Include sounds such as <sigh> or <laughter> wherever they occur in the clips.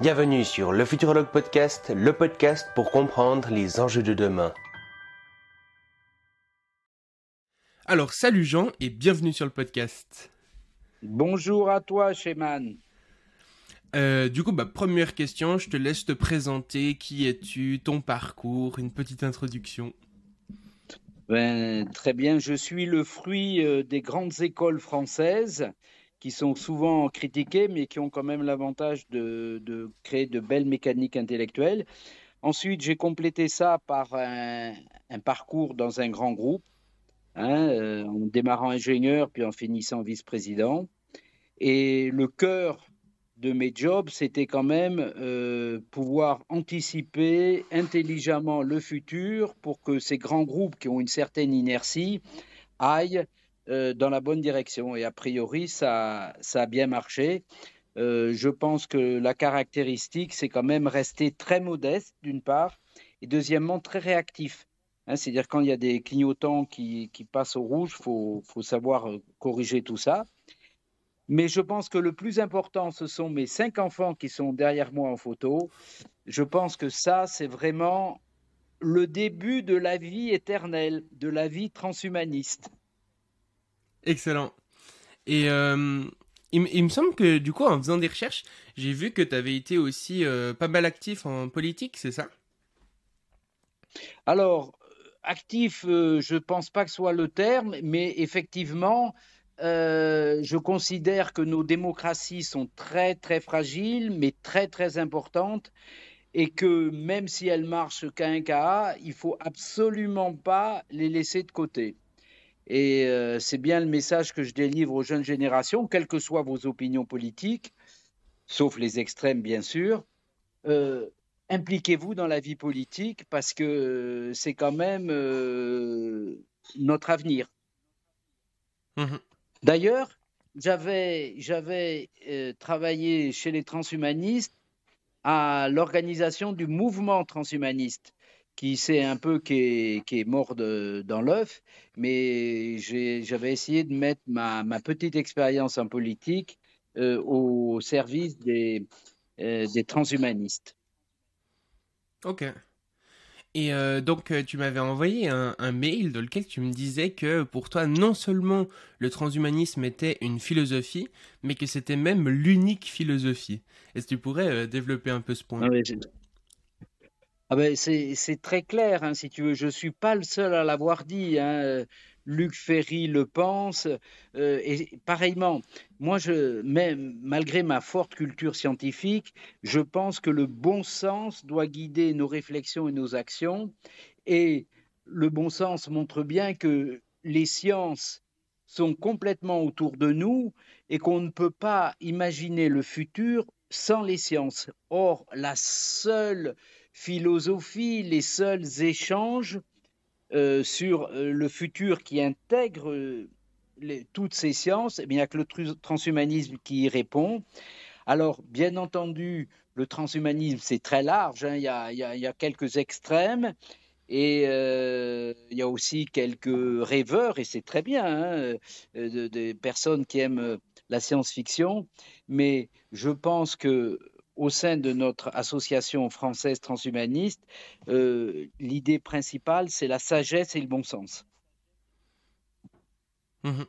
Bienvenue sur le Futurologue Podcast, le podcast pour comprendre les enjeux de demain. Alors, salut Jean et bienvenue sur le podcast. Bonjour à toi, Sheman. Euh, du coup, bah, première question, je te laisse te présenter. Qui es-tu Ton parcours Une petite introduction. Ben, très bien, je suis le fruit euh, des grandes écoles françaises qui sont souvent critiquées, mais qui ont quand même l'avantage de, créer de belles mécaniques intellectuelles. Ensuite, j'ai complété ça par un, parcours dans un grand groupe, hein, euh, en démarrant ingénieur, puis en finissant vice-président. Et le cœur de mes jobs, c'était quand même euh, pouvoir anticiper intelligemment le futur pour que ces grands groupes qui ont une certaine inertie aillent euh, dans la bonne direction. Et a priori, ça, a bien marché. Euh, je pense que la caractéristique, c'est quand même rester très modeste, d'une part, et deuxièmement, très réactif. Hein, c'est-à-dire quand il y a des clignotants qui, passent au rouge, il faut, faut, savoir euh, corriger tout ça. Mais je pense que le plus important, ce sont mes cinq enfants qui sont derrière moi en photo. Je pense que ça, c'est vraiment le début de la vie éternelle, de la vie transhumaniste. Excellent. Et euh, il, me semble que du coup, en faisant des recherches, j'ai vu que tu avais été aussi euh, pas mal actif en politique, c'est ça? Alors, actif, euh, je ne pense pas que ce soit le terme, mais effectivement, je considère que nos démocraties sont très, très fragiles, mais très, très importantes et que même si elles marchent qu'à un cas, il faut absolument pas les laisser de côté. Et euh, c'est bien le message que je délivre aux jeunes générations, quelles que soient vos opinions politiques, sauf les extrêmes bien sûr. Euh, impliquez-vous dans la vie politique parce que c'est quand même euh, notre avenir. Mmh D'ailleurs, j'avais, j'avais travaillé chez les transhumanistes à l'organisation du mouvement transhumaniste qui sait un peu qui est, qui est mort dans l'œuf, mais j'avais essayé de mettre ma, ma petite expérience en politique euh, au service des, euh, des transhumanistes. Ok. Et euh, donc, tu m'avais envoyé un, un, mail dans lequel tu me disais que pour toi, non seulement le transhumanisme était une philosophie, mais que c'était même l'unique philosophie. Est-ce que tu pourrais développer un peu ce point? Ah ah ben c'est très clair, hein, si tu veux. Je ne suis pas le seul à l'avoir dit. Hein. Luc Ferry le pense. Euh, et pareillement, moi, je, même, malgré ma forte culture scientifique, je pense que le bon sens doit guider nos réflexions et nos actions. Et le bon sens montre bien que les sciences sont complètement autour de nous et qu'on ne peut pas imaginer le futur sans les sciences. Or, la seule philosophie, les seuls échanges euh, sur euh, le futur qui intègre euh, toutes ces sciences, eh il n'y a que le transhumanisme qui y répond. Alors, bien entendu, le transhumanisme, c'est très large, hein. il, y a, quelques extrêmes, et il y a aussi quelques rêveurs, et c'est très bien, hein, des personnes qui aiment la science-fiction, mais je pense que au sein de notre association française transhumaniste, euh, l'idée principale, c'est la sagesse et le bon sens. Mhm.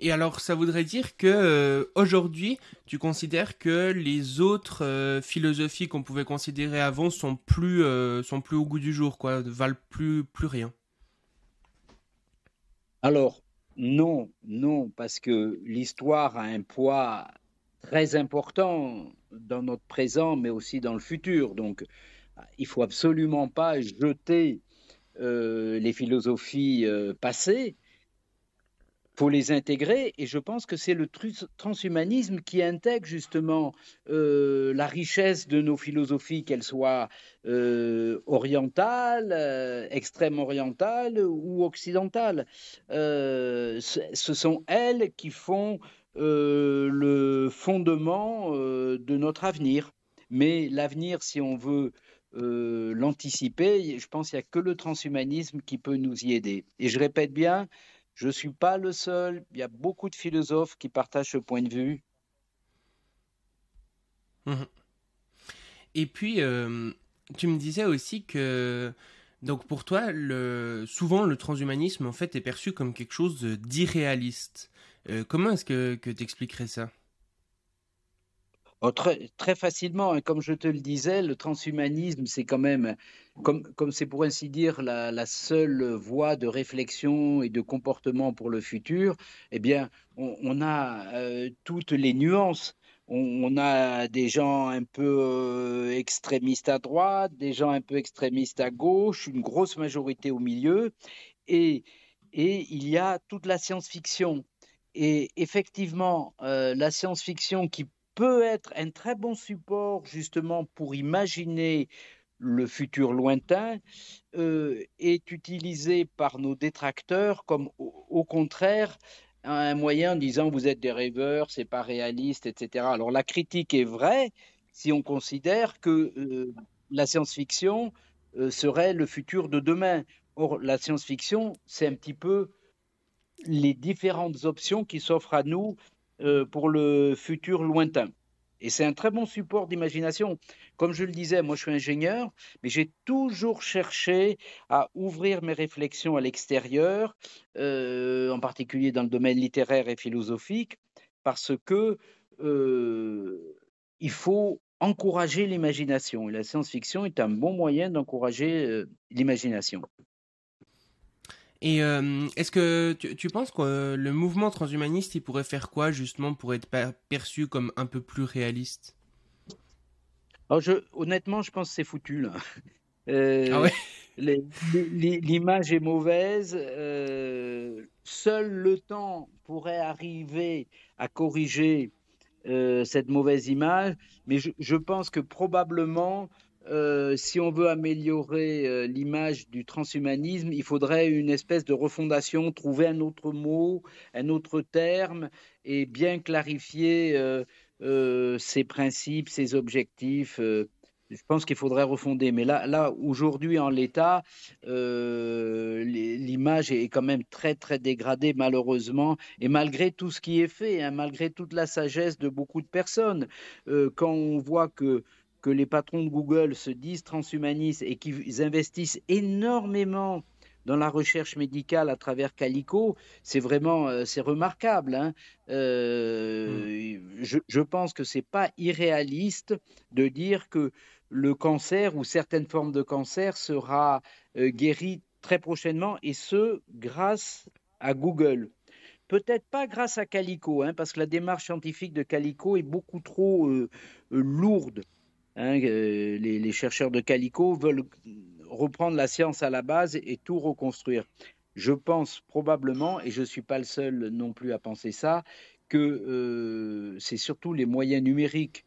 Et alors, ça voudrait dire que euh, aujourd'hui, tu considères que les autres euh, philosophies qu'on pouvait considérer avant sont plus sont plus au goût du jour, quoi, ne valent plus plus rien? Alors non, non, parce que l'histoire a un poids très important dans notre présent, mais aussi dans le futur. Donc, il faut absolument pas jeter euh, les philosophies euh, passées. Il faut les intégrer, et je pense que c'est le transhumanisme qui intègre justement euh, la richesse de nos philosophies, qu'elles soient orientales, extrême orientales ou occidentales. ce sont elles qui font euh, le fondement euh, de notre avenir. Mais l'avenir, si on veut euh, l'anticiper, je pense qu'il n'y a que le transhumanisme qui peut nous y aider. Et je répète bien, je ne suis pas le seul, il y a beaucoup de philosophes qui partagent ce point de vue. Mmh Et puis, tu me disais aussi que donc pour toi, souvent le transhumanisme en fait est perçu comme quelque chose d'irréaliste. Comment est-ce que, que tu expliquerais ça? Oh, très, facilement, hein. comme je te le disais, le transhumanisme, c'est quand même, comme, comme c'est pour ainsi dire la, seule voie de réflexion et de comportement pour le futur, eh bien, on, a euh, toutes les nuances. On, on, a des gens un peu euh, extrémistes à droite, des gens un peu extrémistes à gauche, une grosse majorité au milieu, et, et il y a toute la science-fiction. Et effectivement, euh, la science-fiction qui peut être un très bon support justement pour imaginer le futur lointain euh, est utilisé par nos détracteurs comme au, contraire un moyen en disant vous êtes des rêveurs, c'est pas réaliste, etc. Alors la critique est vraie si on considère que euh, la science-fiction serait le futur de demain. Or la science-fiction, c'est un petit peu les différentes options qui s'offrent à nous euh, pour le futur lointain. Et c'est un très bon support d'imagination. Comme je le disais, moi je suis ingénieur, mais j'ai toujours cherché à ouvrir mes réflexions à l'extérieur, euh, en particulier dans le domaine littéraire et philosophique, parce que euh, il faut encourager l'imagination. Et la science-fiction est un bon moyen d'encourager l'imagination. Et euh, est-ce que tu, penses que le mouvement transhumaniste, il pourrait faire quoi justement pour être perçu comme un peu plus réaliste? Alors je, Honnêtement, je pense que c'est foutu là. Euh, ah ouais? L'image est mauvaise. Euh, seul le temps pourrait arriver à corriger cette mauvaise image, mais je, je pense que probablement euh, si on veut améliorer euh, l'image du transhumanisme, il faudrait une espèce de refondation, trouver un autre mot, un autre terme et bien clarifier euh, ses principes, ses objectifs. je pense qu'il faudrait refonder. Mais là, là aujourd'hui, en l'état, l'image est quand même très, très dégradée, malheureusement. Et malgré tout ce qui est fait, hein, malgré toute la sagesse de beaucoup de personnes, quand on voit que que les patrons de Google se disent transhumanistes et qu'ils investissent énormément dans la recherche médicale à travers Calico, c'est vraiment euh, c'est remarquable. Hein. Euh, mm. je, je, pense que c'est pas irréaliste de dire que le cancer ou certaines formes de cancer sera euh, guéri très prochainement et ce grâce à Google. Peut-être pas grâce à Calico, hein, parce que la démarche scientifique de Calico est beaucoup trop lourde Hein, les, chercheurs de Calico veulent reprendre la science à la base et tout reconstruire. Je pense probablement, et je ne suis pas le seul non plus à penser ça, que euh, c'est surtout les moyens numériques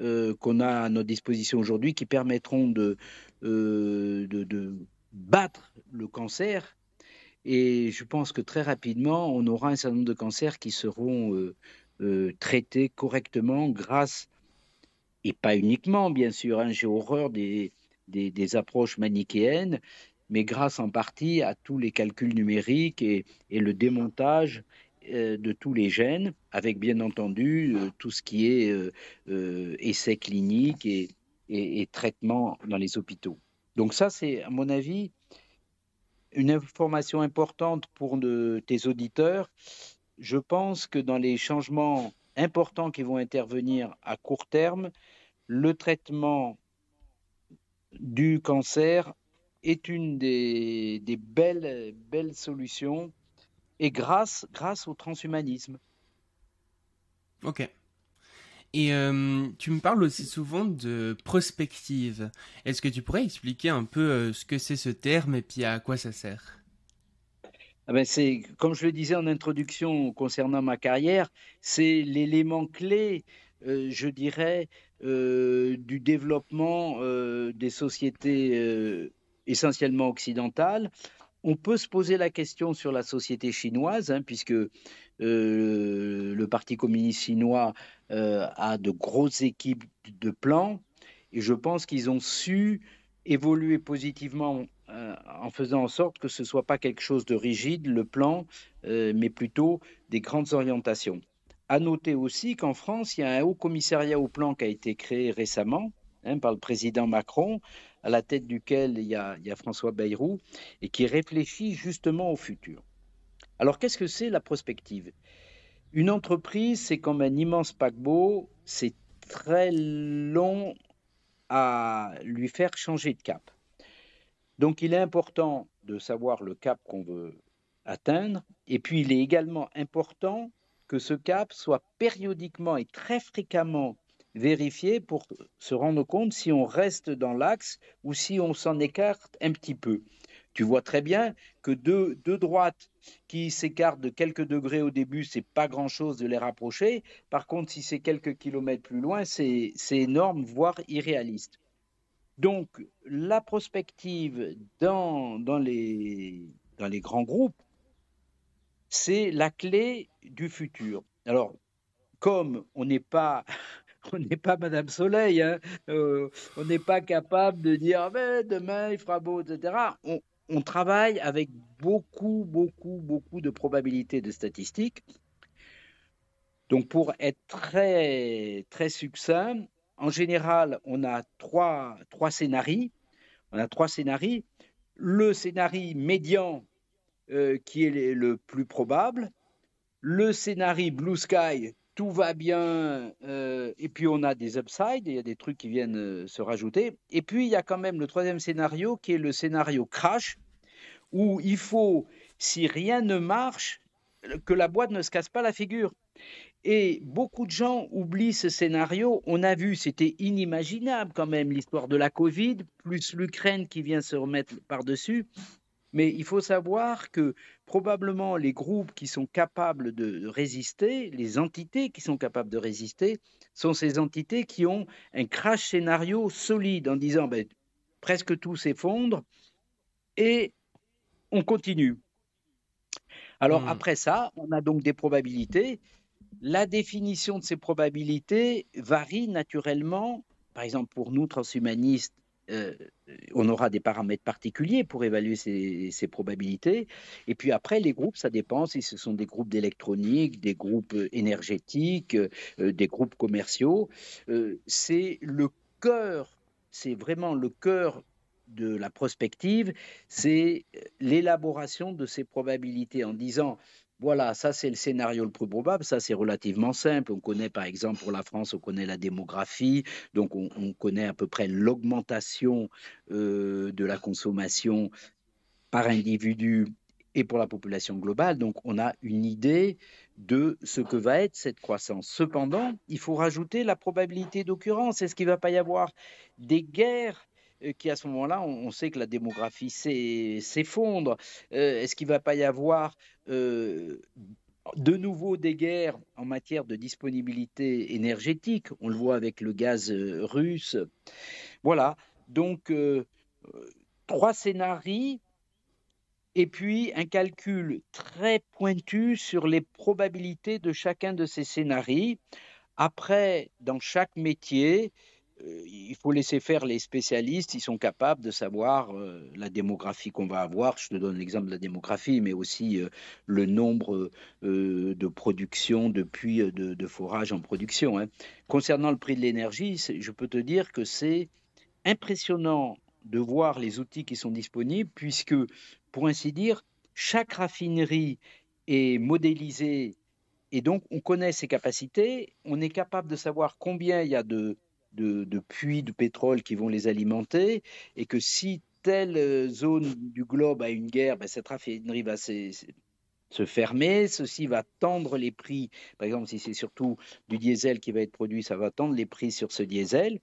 euh, qu'on a à notre disposition aujourd'hui qui permettront de, euh, battre le cancer. Et je pense que très rapidement, on aura un certain nombre de cancers qui seront traités correctement grâce et pas uniquement, bien sûr. Hein, j'ai horreur des, des, approches manichéennes, mais grâce en partie à tous les calculs numériques et, et le démontage euh, de tous les gènes, avec bien entendu euh, tout ce qui est euh, essais cliniques et, et, traitements dans les hôpitaux. Donc ça, c'est à mon avis une information importante pour tes auditeurs. Je pense que dans les changements importants qui vont intervenir à court terme, le traitement du cancer est une des, belles, belles solutions et grâce, grâce au transhumanisme. Ok. Et euh, tu me parles aussi souvent de prospective. Est-ce que tu pourrais expliquer un peu euh, ce que c'est ce terme et puis à quoi ça sert? Ah ben c'est comme je le disais en introduction concernant ma carrière, c'est l'élément clé, je dirais, euh, du développement euh, des sociétés essentiellement occidentales. On peut se poser la question sur la société chinoise, hein, puisque le Parti communiste chinois a de grosses équipes de plans, et je pense qu'ils ont su évoluer positivement euh, en faisant en sorte que ce ne soit pas quelque chose de rigide, le plan, euh, mais plutôt des grandes orientations. À noter aussi qu'en France, il y a un haut commissariat au plan qui a été créé récemment, hein, par le président Macron, à la tête duquel il y, a, il y a François Bayrou, et qui réfléchit justement au futur. Alors qu'est-ce que c'est la prospective? Une entreprise, c'est comme un immense paquebot, c'est très long à lui faire changer de cap. Donc il est important de savoir le cap qu'on veut atteindre, et puis il est également important que ce cap soit périodiquement et très fréquemment vérifié pour se rendre compte si on reste dans l'axe ou si on s'en écarte un petit peu. Tu vois très bien que deux, droites qui s'écartent de quelques degrés au début, c'est pas grand-chose de les rapprocher. Par contre, si c'est quelques kilomètres plus loin, c'est énorme, voire irréaliste. Donc, la prospective dans les grands groupes, c'est la clé du futur. Alors, comme on n'est pas <laughs> on n'est pas Madame Soleil, hein, euh, on n'est pas capable de dire mais demain il fera beau, etc. On, travaille avec beaucoup, beaucoup, beaucoup de probabilités de statistiques. Donc pour être très, très succinct, en général, on a trois, trois. On a trois scénarios. Le scénario médian, euh, qui est le plus probable. Le scénario Blue Sky, tout va bien, euh, et puis on a des upsides, il y a des trucs qui viennent euh, se rajouter. Et puis il y a quand même le troisième scénario qui est le scénario crash, où il faut, si rien ne marche, que la boîte ne se casse pas la figure. Et beaucoup de gens oublient ce scénario. On a vu, c'était inimaginable quand même, l'histoire de la Covid, plus l'Ukraine qui vient se remettre par-dessus. Mais il faut savoir que probablement les groupes qui sont capables de résister, les entités qui sont capables de résister, sont ces entités qui ont un crash scénario solide en disant ben, presque tout s'effondre et on continue. Alors mmh. après ça, on a donc des probabilités. La définition de ces probabilités varie naturellement. Par exemple, pour nous, transhumanistes, euh, on aura des paramètres particuliers pour évaluer ces, probabilités. Et puis après, les groupes, ça dépend si ce sont des groupes d'électronique, des groupes énergétiques, euh, des groupes commerciaux. Euh, c'est le cœur, c'est vraiment le cœur de la prospective, c'est l'élaboration de ces probabilités en disant voilà, ça c'est le scénario le plus probable, ça c'est relativement simple. On connaît par exemple pour la France, on connaît la démographie, donc on, connaît à peu près l'augmentation euh, de la consommation par individu et pour la population globale. Donc on a une idée de ce que va être cette croissance. Cependant, il faut rajouter la probabilité d'occurrence. Est-ce qu'il ne va pas y avoir des guerres qui à ce moment-là, on, sait que la démographie s'effondre. Euh, est-ce qu'il ne va pas y avoir euh, de nouveau des guerres en matière de disponibilité énergétique? On le voit avec le gaz russe. Voilà, donc trois scénarios et puis un calcul très pointu sur les probabilités de chacun de ces scénarios. Après, dans chaque métier, euh, il faut laisser faire les spécialistes, ils sont capables de savoir euh, la démographie qu'on va avoir. Je te donne l'exemple de la démographie, mais aussi euh, le nombre de productions de puits de, forage en production. Hein. Concernant le prix de l'énergie, je peux te dire que c'est impressionnant de voir les outils qui sont disponibles, puisque, pour ainsi dire, chaque raffinerie est modélisée et donc on connaît ses capacités, on est capable de savoir combien il y a de de, puits de pétrole qui vont les alimenter, et que si telle euh, zone du globe a une guerre, ben cette raffinerie va se, se fermer, ceci va tendre les prix, par exemple si c'est surtout du diesel qui va être produit, ça va tendre les prix sur ce diesel.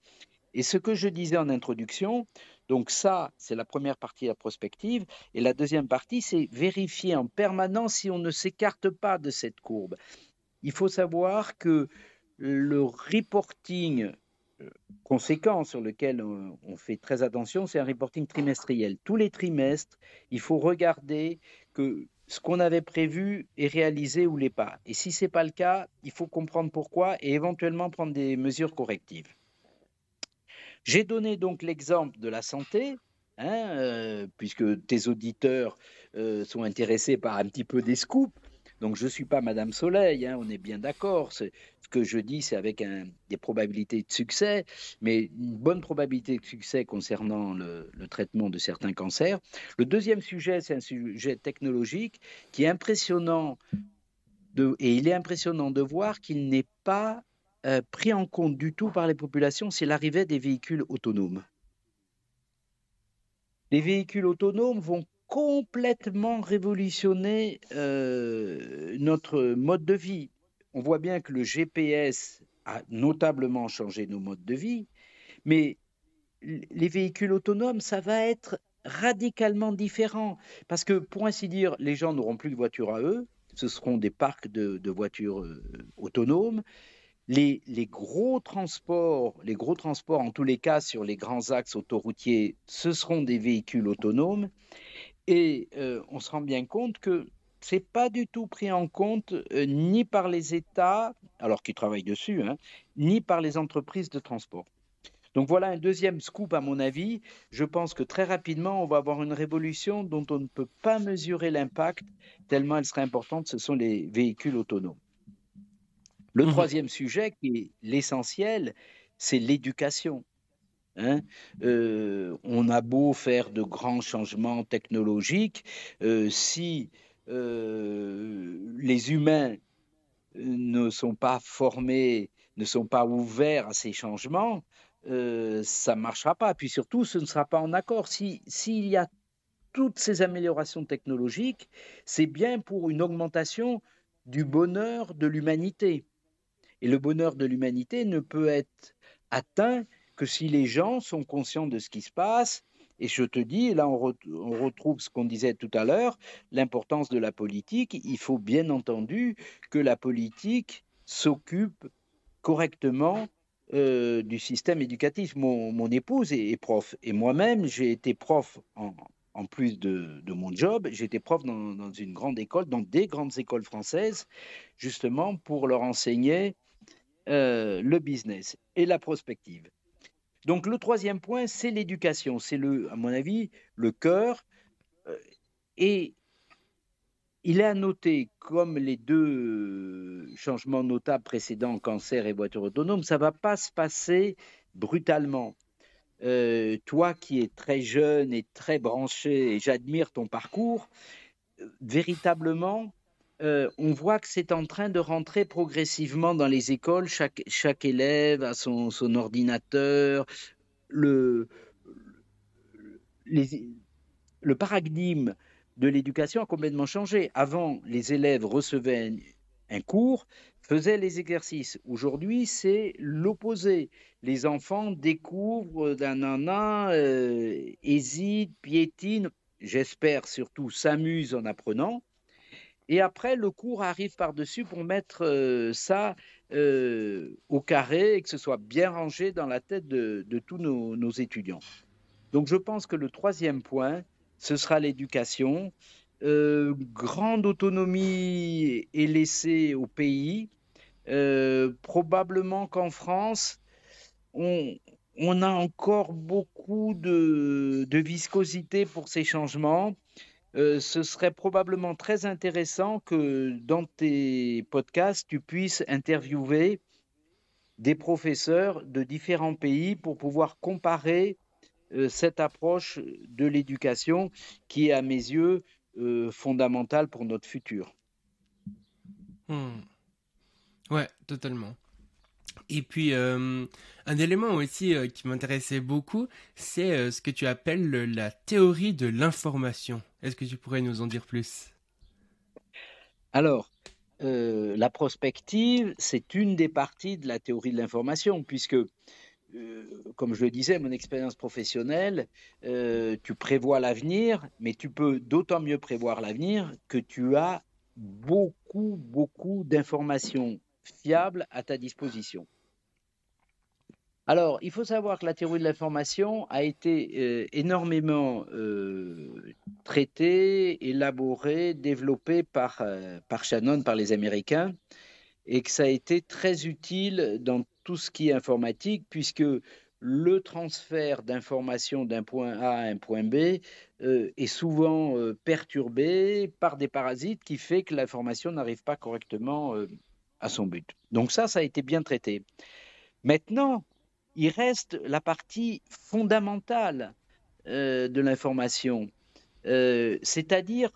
Et ce que je disais en introduction, donc ça, c'est la première partie de la prospective. Et la deuxième partie, c'est vérifier en permanence si on ne s'écarte pas de cette courbe. Il faut savoir que le reporting conséquent sur lequel on, fait très attention, c'est un reporting trimestriel. Tous les trimestres, il faut regarder que ce qu'on avait prévu est réalisé ou l'est pas. Et si ce n'est pas le cas, il faut comprendre pourquoi et éventuellement prendre des mesures correctives. J'ai donné donc l'exemple de la santé, hein, euh, puisque tes auditeurs euh, sont intéressés par un petit peu des scoops. Donc je ne suis pas Madame Soleil, hein, on est bien d'accord. Ce que je dis, c'est avec des probabilités de succès, mais une bonne probabilité de succès concernant le, traitement de certains cancers. Le deuxième sujet, c'est un sujet technologique qui est impressionnant, et il est impressionnant de voir qu'il n'est pas euh, pris en compte du tout par les populations, c'est l'arrivée des véhicules autonomes. Les véhicules autonomes vont complètement révolutionner euh, notre mode de vie. On voit bien que le GPS a notablement changé nos modes de vie, mais les véhicules autonomes, ça va être radicalement différent. Parce que, pour ainsi dire, les gens n'auront plus de voitures à eux, ce seront des parcs de, voitures euh, autonomes. Les, gros transports, les gros transports, en tous les cas sur les grands axes autoroutiers, ce seront des véhicules autonomes. Et euh, on se rend bien compte que c'est pas du tout pris en compte euh, ni par les États, alors qu'ils travaillent dessus, hein, ni par les entreprises de transport. Donc voilà un deuxième scoop à mon avis. Je pense que très rapidement, on va avoir une révolution dont on ne peut pas mesurer l'impact, tellement elle serait importante, ce sont les véhicules autonomes. Le mmh troisième sujet, qui est l'essentiel, c'est l'éducation. Hein. Euh, on a beau faire de grands changements technologiques, euh, si euh, les humains ne sont pas formés, ne sont pas ouverts à ces changements, ça ne marchera pas. Puis surtout, ce ne sera pas en accord. S'il y a toutes ces améliorations technologiques, c'est bien pour une augmentation du bonheur de l'humanité. Et le bonheur de l'humanité ne peut être atteint que si les gens sont conscients de ce qui se passe, et je te dis, là on, retrouve ce qu'on disait tout à l'heure, l'importance de la politique, il faut bien entendu que la politique s'occupe correctement euh, du système éducatif. Mon, épouse est, prof, et moi-même j'ai été prof en, plus de, mon job, j'étais prof dans, une grande école, dans des grandes écoles françaises, justement pour leur enseigner euh, le business et la prospective. Donc le troisième point, c'est l'éducation. C'est, le, à mon avis, le cœur. Euh, et il est à noter, comme les deux changements notables précédents, cancer et voiture autonome, ça ne va pas se passer brutalement. Euh, toi qui es très jeune et très branché, et j'admire ton parcours, euh, véritablement, on voit que c'est en train de rentrer progressivement dans les écoles. Chaque, élève a son, ordinateur. Le, paradigme de l'éducation a complètement changé. Avant, les élèves recevaient un, cours, faisaient les exercices. Aujourd'hui, c'est l'opposé. Les enfants découvrent d'un an un, euh, hésitent, piétinent, j'espère surtout s'amusent en apprenant. Et après, le cours arrive par-dessus pour mettre euh, ça euh, au carré et que ce soit bien rangé dans la tête de, tous nos, étudiants. Donc je pense que le troisième point, ce sera l'éducation. Euh, grande autonomie est laissée au pays. probablement qu'en France, on, a encore beaucoup de viscosité pour ces changements. Euh, ce serait probablement très intéressant que dans tes podcasts, tu puisses interviewer des professeurs de différents pays pour pouvoir comparer euh, cette approche de l'éducation qui est à mes yeux euh, fondamentale pour notre futur. Hmm. Ouais, totalement. Et puis, euh, un élément aussi euh, qui m'intéressait beaucoup, c'est euh, ce que tu appelles la théorie de l'information. Est-ce que tu pourrais nous en dire plus? Alors, la prospective, c'est une des parties de la théorie de l'information, puisque, comme je le disais, mon expérience professionnelle, tu prévois l'avenir, mais tu peux d'autant mieux prévoir l'avenir que tu as beaucoup, beaucoup d'informations fiables à ta disposition. Alors, il faut savoir que la théorie de l'information a été euh, énormément euh, traitée, élaborée, développée par, euh, par Shannon, par les Américains, et que ça a été très utile dans tout ce qui est informatique, puisque le transfert d'informations d'un point A à un point B est souvent perturbé par des parasites qui fait que l'information n'arrive pas correctement euh, à son but. Donc ça, ça a été bien traité. Maintenant, il reste la partie fondamentale de l'information, c'est-à-dire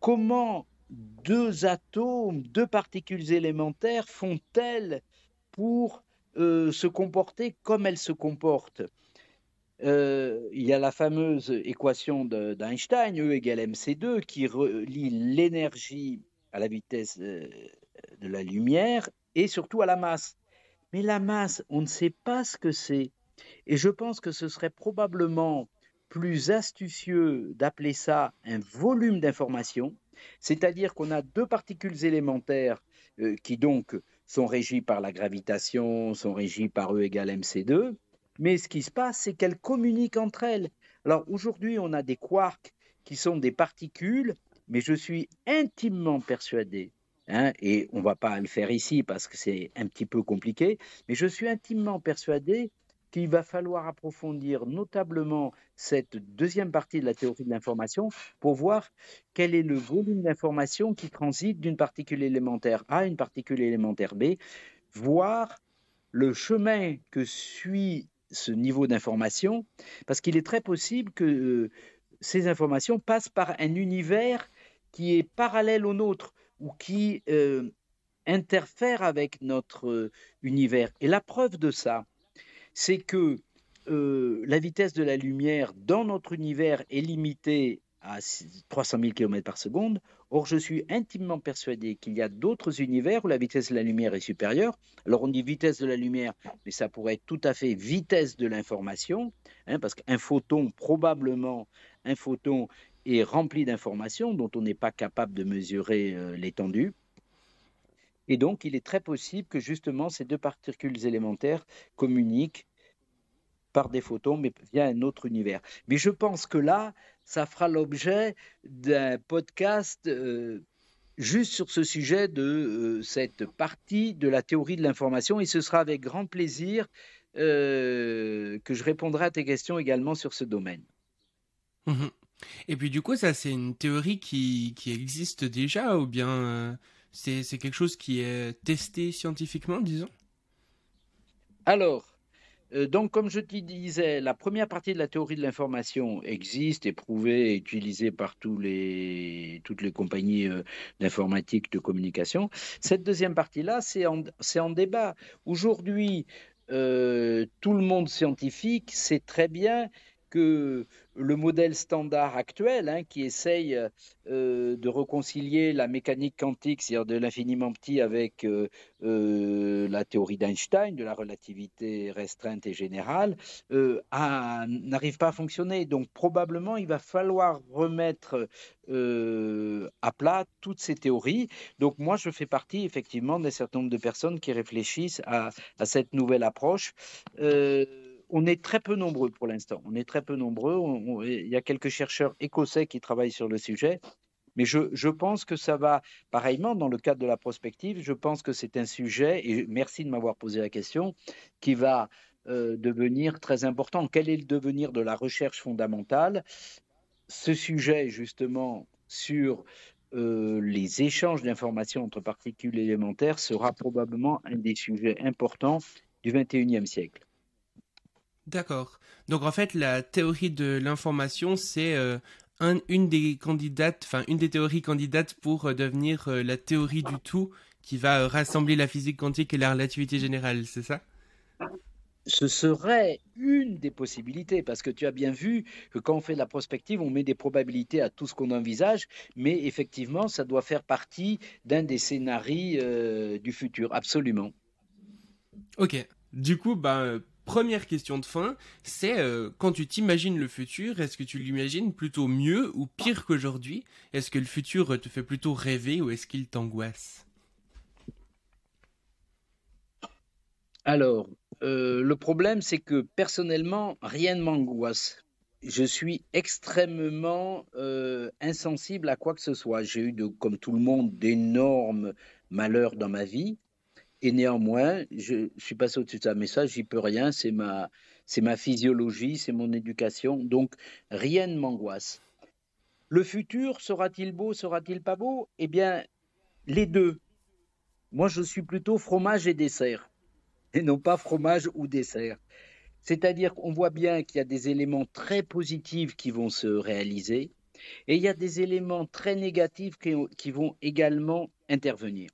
comment deux atomes, deux particules élémentaires font-elles pour euh, se comporter comme elles se comportent? Euh, il y a la fameuse équation d'Einstein, E égale mc2, qui relie l'énergie à la vitesse euh, de la lumière et surtout à la masse. Mais la masse, on ne sait pas ce que c'est. Et je pense que ce serait probablement plus astucieux d'appeler ça un volume d'information, c'est-à-dire qu'on a deux particules élémentaires qui donc sont régies par la gravitation, sont régies par E égale mc2, mais ce qui se passe, c'est qu'elles communiquent entre elles. Alors aujourd'hui, on a des quarks qui sont des particules, mais je suis intimement persuadé, hein, et on ne va pas le faire ici parce que c'est un petit peu compliqué, mais je suis intimement persuadé qu'il va falloir approfondir notablement cette deuxième partie de la théorie de l'information pour voir quel est le volume d'information qui transite d'une particule élémentaire A à une particule élémentaire B, voir le chemin que suit ce niveau d'information, parce qu'il est très possible que euh, ces informations passent par un univers qui est parallèle au nôtre ou qui euh, interfère avec notre euh, univers. Et la preuve de ça, c'est que euh, la vitesse de la lumière dans notre univers est limitée à 300 000 km par seconde. Or, je suis intimement persuadé qu'il y a d'autres univers où la vitesse de la lumière est supérieure. Alors, on dit vitesse de la lumière, mais ça pourrait être tout à fait vitesse de l'information, hein, parce qu'un photon, probablement, un photon est rempli d'informations dont on n'est pas capable de mesurer euh, l'étendue. Et donc, il est très possible que justement ces deux particules élémentaires communiquent par des photons, mais via un autre univers. Mais je pense que là, ça fera l'objet d'un podcast euh, juste sur ce sujet de euh, cette partie de la théorie de l'information, et ce sera avec grand plaisir que je répondrai à tes questions également sur ce domaine. Mmh et puis du coup, ça c'est une théorie qui, qui existe déjà, ou bien c'est quelque chose qui est testé scientifiquement, disons? Alors, euh, donc, comme je te disais, la première partie de la théorie de l'information existe, est prouvée et utilisée par tous les, toutes les compagnies euh, d'informatique, de communication. Cette deuxième partie-là, c'est en, en, débat. Aujourd'hui, euh, tout le monde scientifique sait très bien que le modèle standard actuel, hein, qui essaye euh, de réconcilier la mécanique quantique, c'est-à-dire de l'infiniment petit, avec euh, euh, la théorie d'Einstein, de la relativité restreinte et générale, n'arrive pas à fonctionner. Donc probablement, il va falloir remettre à plat toutes ces théories. Donc moi, je fais partie effectivement d'un certain nombre de personnes qui réfléchissent à, à cette nouvelle approche on est très peu nombreux pour l'instant. On est très peu nombreux. il y a quelques chercheurs écossais qui travaillent sur le sujet. Mais je, pense que ça va, pareillement, dans le cadre de la prospective, je pense que c'est un sujet, et merci de m'avoir posé la question, qui va euh, devenir très important. Quel est le devenir de la recherche fondamentale? Ce sujet, justement, sur euh, les échanges d'informations entre particules élémentaires sera probablement un des sujets importants du 21e siècle. D'accord. Donc en fait, la théorie de l'information, c'est euh, une des candidates, enfin une des théories candidates pour euh, devenir euh, la théorie du tout qui va rassembler la physique quantique et la relativité générale, c'est ça? Ce serait une des possibilités, parce que tu as bien vu que quand on fait de la prospective, on met des probabilités à tout ce qu'on envisage, mais effectivement, ça doit faire partie d'un des scénarios du futur, absolument. Ok. Du coup, bah, première question de fin, c'est euh, quand tu t'imagines le futur, est-ce que tu l'imagines plutôt mieux ou pire qu'aujourd'hui? Est-ce que le futur te fait plutôt rêver ou est-ce qu'il t'angoisse? Alors, euh, le problème, c'est que personnellement, rien ne m'angoisse. Je suis extrêmement euh, insensible à quoi que ce soit. J'ai eu, comme tout le monde, d'énormes malheurs dans ma vie. Et néanmoins, je suis passé au-dessus de ça. Mais ça, j'y peux rien. C'est ma, c'est ma physiologie, c'est mon éducation. Donc, rien ne m'angoisse. Le futur, sera-t-il beau, sera-t-il pas beau? Eh bien, les deux. Moi, je suis plutôt fromage et dessert, et non pas fromage ou dessert. C'est-à-dire qu'on voit bien qu'il y a des éléments très positifs qui vont se réaliser, et il y a des éléments très négatifs qui, vont également intervenir.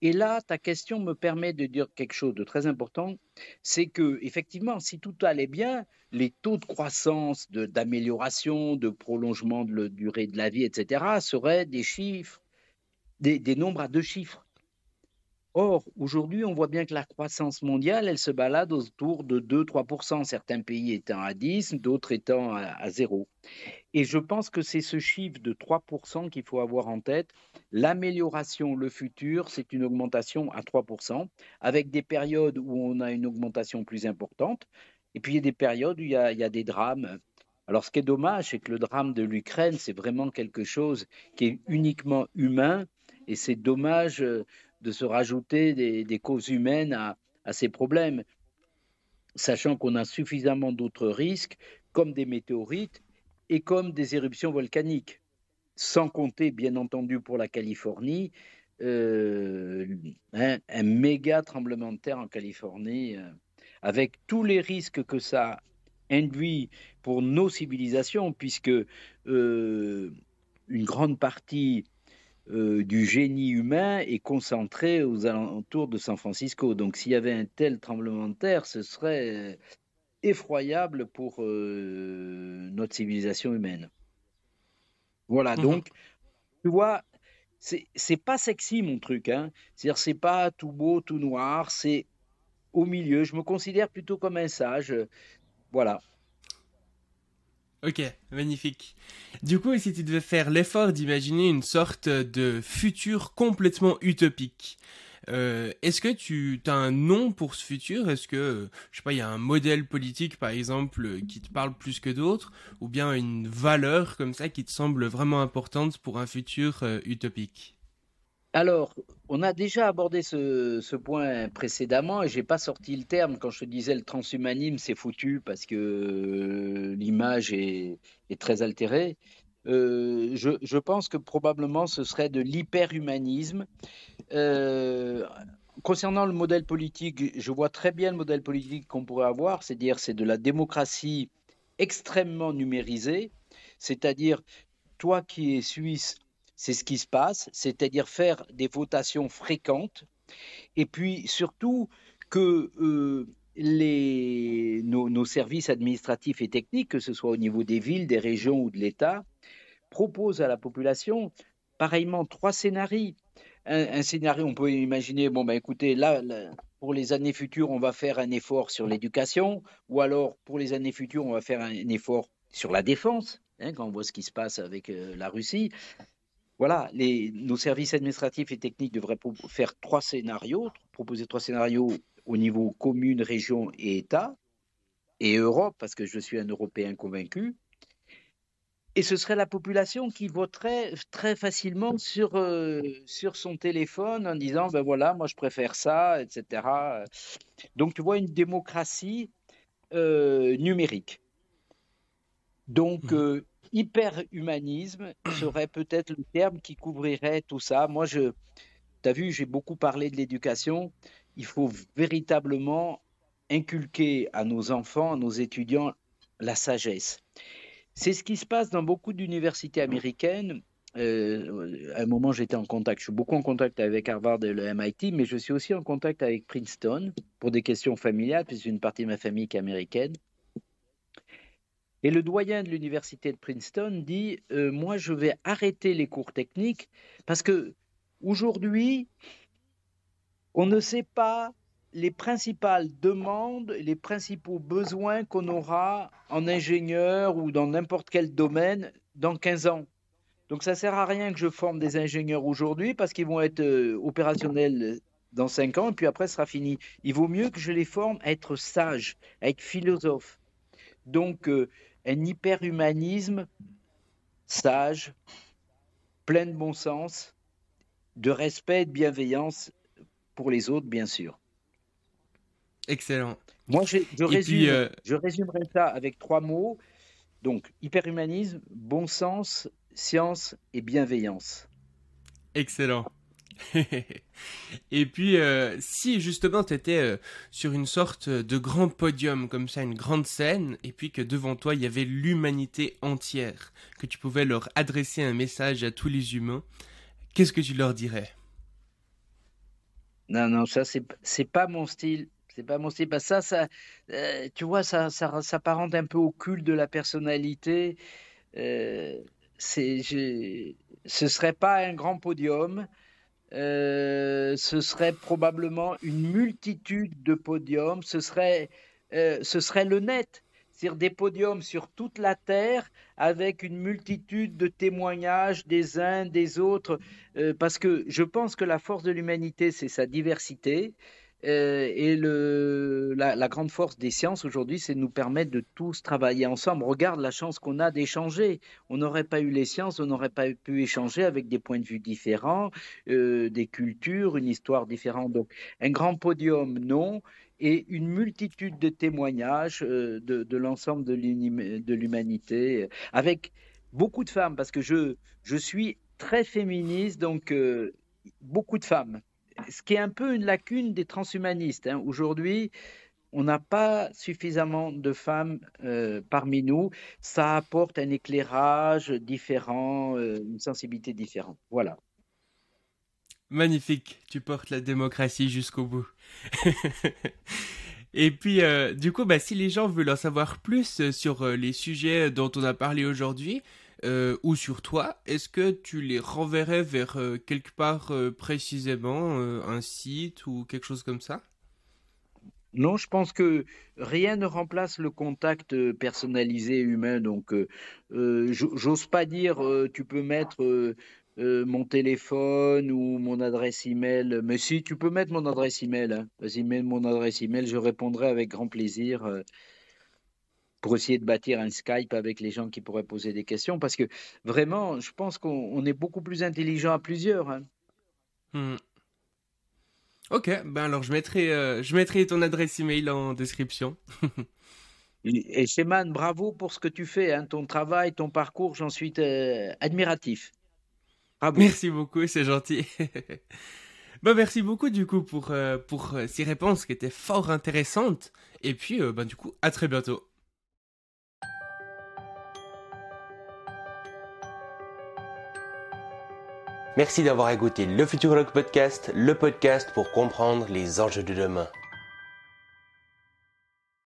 Et là, ta question me permet de dire quelque chose de très important, c'est que effectivement, si tout allait bien, les taux de croissance, d'amélioration, de, prolongement de la durée de la vie, etc., seraient des chiffres, des nombres à deux chiffres. Or, aujourd'hui, on voit bien que la croissance mondiale, elle se balade autour de 2-3%, certains pays étant à 10, d'autres étant à, 0. Et je pense que c'est ce chiffre de 3% qu'il faut avoir en tête. L'amélioration, le futur, c'est une augmentation à 3%, avec des périodes où on a une augmentation plus importante, et puis il y a des périodes où il y a, il y a des drames. Alors, ce qui est dommage, c'est que le drame de l'Ukraine, c'est vraiment quelque chose qui est uniquement humain, et c'est dommage de se rajouter des, causes humaines à, ces problèmes, sachant qu'on a suffisamment d'autres risques, comme des météorites et comme des éruptions volcaniques, sans compter, bien entendu, pour la Californie, euh, un, méga tremblement de terre en Californie, euh, avec tous les risques que ça induit pour nos civilisations, puisque euh, une grande partie euh, du génie humain est concentré aux alentours de San Francisco. Donc s'il y avait un tel tremblement de terre, ce serait effroyable pour euh, notre civilisation humaine. Voilà, mmh donc, tu vois, c'est pas sexy mon truc, hein. C'est-à-dire, c'est pas tout beau, tout noir, c'est au milieu. Je me considère plutôt comme un sage. Voilà. Ok, magnifique. Du coup, si tu devais faire l'effort d'imaginer une sorte de futur complètement utopique, euh, est-ce que tu as un nom pour ce futur? Est-ce que, je sais pas, il y a un modèle politique, par exemple, qui te parle plus que d'autres Ou bien une valeur comme ça qui te semble vraiment importante pour un futur euh, utopique? Alors, on a déjà abordé ce, point précédemment et j'ai pas sorti le terme quand je disais le transhumanisme, c'est foutu parce que euh, l'image est, très altérée. Euh, je, pense que probablement ce serait de l'hyperhumanisme. Euh, concernant le modèle politique, je vois très bien le modèle politique qu'on pourrait avoir, c'est-à-dire c'est de la démocratie extrêmement numérisée, c'est-à-dire toi qui es suisse, c'est ce qui se passe, c'est-à-dire faire des votations fréquentes, et puis surtout que euh, nos, services administratifs et techniques, que ce soit au niveau des villes, des régions ou de l'État, proposent à la population pareillement trois scénarios. Un, scénario, on peut imaginer, bon ben écoutez, là, pour les années futures, on va faire un effort sur l'éducation, ou alors pour les années futures, on va faire un, effort sur la défense, hein, quand on voit ce qui se passe avec euh, la Russie. Voilà, nos services administratifs et techniques devraient faire trois scénarios, proposer trois scénarios au niveau commune, région et État, et Europe, parce que je suis un Européen convaincu. Et ce serait la population qui voterait très facilement sur, euh, sur son téléphone en disant, ben voilà, moi je préfère ça, etc. Donc tu vois une démocratie euh, numérique. Donc, mmh. euh, hyper-humanisme serait peut-être le terme qui couvrirait tout ça. Moi, je, tu as vu, j'ai beaucoup parlé de l'éducation. Il faut véritablement inculquer à nos enfants, à nos étudiants, la sagesse. C'est ce qui se passe dans beaucoup d'universités américaines. Euh, à un moment, j'étais en contact, je suis beaucoup en contact avec Harvard et le MIT, mais je suis aussi en contact avec Princeton pour des questions familiales, puisque une partie de ma famille est américaine. Et le doyen de l'université de Princeton dit euh, Moi, je vais arrêter les cours techniques parce que aujourd'hui, on ne sait pas les principales demandes, les principaux besoins qu'on aura en ingénieur ou dans n'importe quel domaine dans 15 ans. Donc ça ne sert à rien que je forme des ingénieurs aujourd'hui parce qu'ils vont être euh, opérationnels dans 5 ans et puis après ce sera fini. Il vaut mieux que je les forme à être sages, à être philosophes. Donc euh, un hyperhumanisme sage, plein de bon sens, de respect et de bienveillance pour les autres, bien sûr. Excellent. Moi, je, résume, je résumerai ça avec trois mots. Donc, hyperhumanisme, bon sens, science et bienveillance. Excellent. <laughs> et puis, euh, si justement tu étais euh, sur une sorte de grand podium, comme ça, une grande scène, et puis que devant toi il y avait l'humanité entière, que tu pouvais leur adresser un message à tous les humains, qu'est-ce que tu leur dirais? Non, non, ça c'est pas mon style. C'est pas mon style. Parce ça, ça euh, tu vois, ça, ça, ça un peu au culte de la personnalité. c'est, ce serait pas un grand podium. Euh, ce serait probablement une multitude de podiums, ce serait, euh, ce serait le net, c'est-à-dire des podiums sur toute la Terre avec une multitude de témoignages des uns, des autres, euh, parce que je pense que la force de l'humanité, c'est sa diversité. Euh, et la, grande force des sciences aujourd'hui, c'est de nous permettre de tous travailler ensemble. Regarde la chance qu'on a d'échanger. On n'aurait pas eu les sciences, on n'aurait pas pu échanger avec des points de vue différents, euh, des cultures, une histoire différente. Donc, un grand podium, non, et une multitude de témoignages euh, de, l'ensemble de l'humanité, avec beaucoup de femmes, parce que je suis très féministe, donc beaucoup de femmes ce qui est un peu une lacune des transhumanistes. Hein. Aujourd'hui, on n'a pas suffisamment de femmes euh, parmi nous. Ça apporte un éclairage différent, euh, une sensibilité différente. Voilà. Magnifique, tu portes la démocratie jusqu'au bout. <laughs> Et puis, euh, du coup, bah, si les gens veulent en savoir plus sur les sujets dont on a parlé aujourd'hui, euh, ou sur toi, est-ce que tu les renverrais vers euh, quelque part euh, précisément, un site ou quelque chose comme ça? Non, je pense que rien ne remplace le contact personnalisé humain. Donc, j'ose pas dire tu peux mettre mon téléphone ou mon adresse email. Mais si, tu peux mettre mon adresse email. Hein. Vas-y, mets mon adresse email, je répondrai avec grand plaisir pour essayer de bâtir un Skype avec les gens qui pourraient poser des questions, parce que vraiment, je pense qu'on est beaucoup plus intelligent à plusieurs. Hein. Hmm. Ok, ben alors je mettrai, euh, je mettrai ton adresse email en description. <laughs> et, et bravo pour ce que tu fais, hein, ton travail, ton parcours, j'en suis euh, admiratif. Bravo. Merci beaucoup, c'est gentil. <laughs> bah merci beaucoup du coup pour, euh, pour ces réponses qui étaient fort intéressantes. Et puis, ben, du coup, à très bientôt. Merci d'avoir écouté le Futurologue Podcast, le podcast pour comprendre les enjeux de demain.